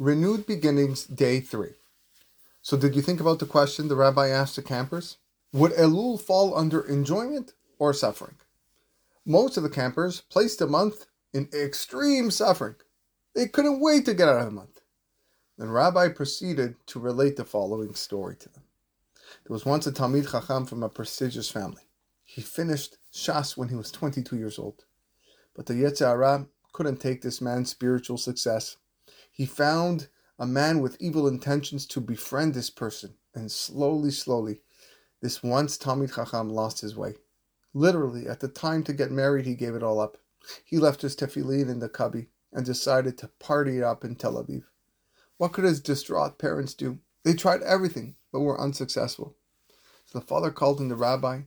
Renewed Beginnings, Day 3. So, did you think about the question the rabbi asked the campers? Would Elul fall under enjoyment or suffering? Most of the campers placed the month in extreme suffering. They couldn't wait to get out of the month. Then Rabbi proceeded to relate the following story to them. There was once a Talmid Chacham from a prestigious family. He finished Shas when he was 22 years old. But the Yetzer Hara couldn't take this man's spiritual success. He found a man with evil intentions to befriend this person, and slowly, slowly, this once Talmid Chacham lost his way. Literally, at the time to get married, he gave it all up. He left his tefillin in the cubby and decided to party up in Tel Aviv. What could his distraught parents do? They tried everything, but were unsuccessful. So the father called in the rabbi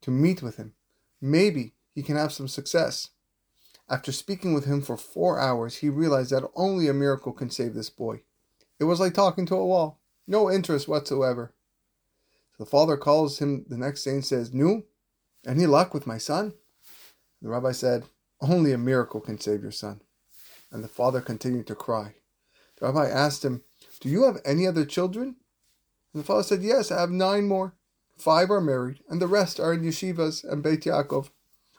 to meet with him. Maybe he can have some success. After speaking with him for four hours, he realized that only a miracle can save this boy. It was like talking to a wall, no interest whatsoever. So the father calls him the next day and says, Nu, any luck with my son? The rabbi said, Only a miracle can save your son. And the father continued to cry. The rabbi asked him, Do you have any other children? And the father said, Yes, I have nine more. Five are married, and the rest are in yeshivas and Beit Yaakov.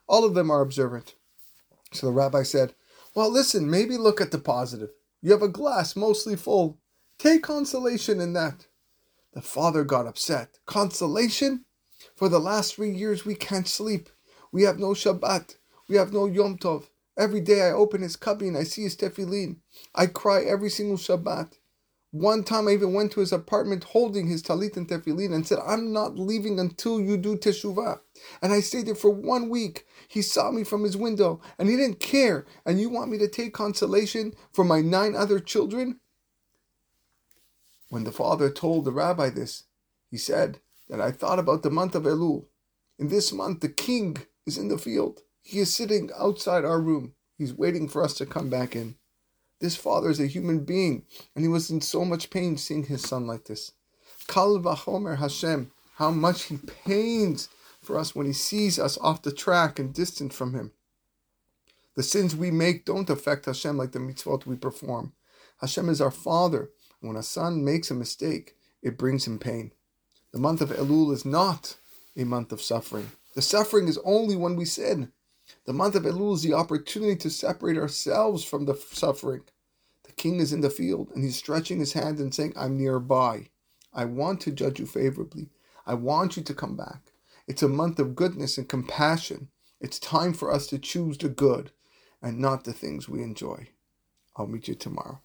All of them are observant. So the rabbi said, Well, listen, maybe look at the positive. You have a glass mostly full. Take consolation in that. The father got upset. Consolation? For the last three years, we can't sleep. We have no Shabbat. We have no Yom Tov. Every day I open his cubby and I see his tefillin. I cry every single Shabbat. One time I even went to his apartment holding his talit and tefillin and said, I'm not leaving until you do teshuvah. And I stayed there for one week. He saw me from his window and he didn't care. And you want me to take consolation for my nine other children? When the father told the rabbi this, he said that I thought about the month of Elul. In this month, the king is in the field. He is sitting outside our room. He's waiting for us to come back in. This father is a human being, and he was in so much pain seeing his son like this. Kal vachomer Hashem, how much he pains for us when he sees us off the track and distant from him. The sins we make don't affect Hashem like the mitzvot we perform. Hashem is our father, when a son makes a mistake, it brings him pain. The month of Elul is not a month of suffering. The suffering is only when we sin. The month of Elul is the opportunity to separate ourselves from the suffering. The king is in the field and he's stretching his hand and saying, I'm nearby. I want to judge you favorably. I want you to come back. It's a month of goodness and compassion. It's time for us to choose the good and not the things we enjoy. I'll meet you tomorrow.